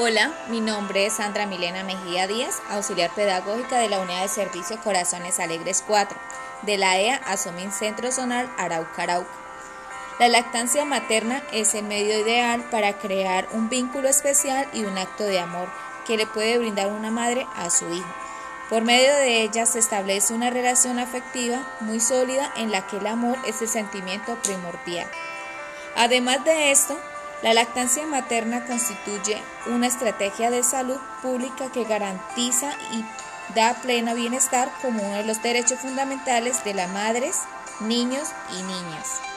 Hola, mi nombre es Sandra Milena Mejía Díaz, auxiliar pedagógica de la Unidad de Servicio Corazones Alegres 4, de la EA Asumín Centro Zonal Arauca Arauca. La lactancia materna es el medio ideal para crear un vínculo especial y un acto de amor que le puede brindar una madre a su hijo. Por medio de ella se establece una relación afectiva muy sólida en la que el amor es el sentimiento primordial. Además de esto, la lactancia materna constituye una estrategia de salud pública que garantiza y da pleno bienestar como uno de los derechos fundamentales de las madres, niños y niñas.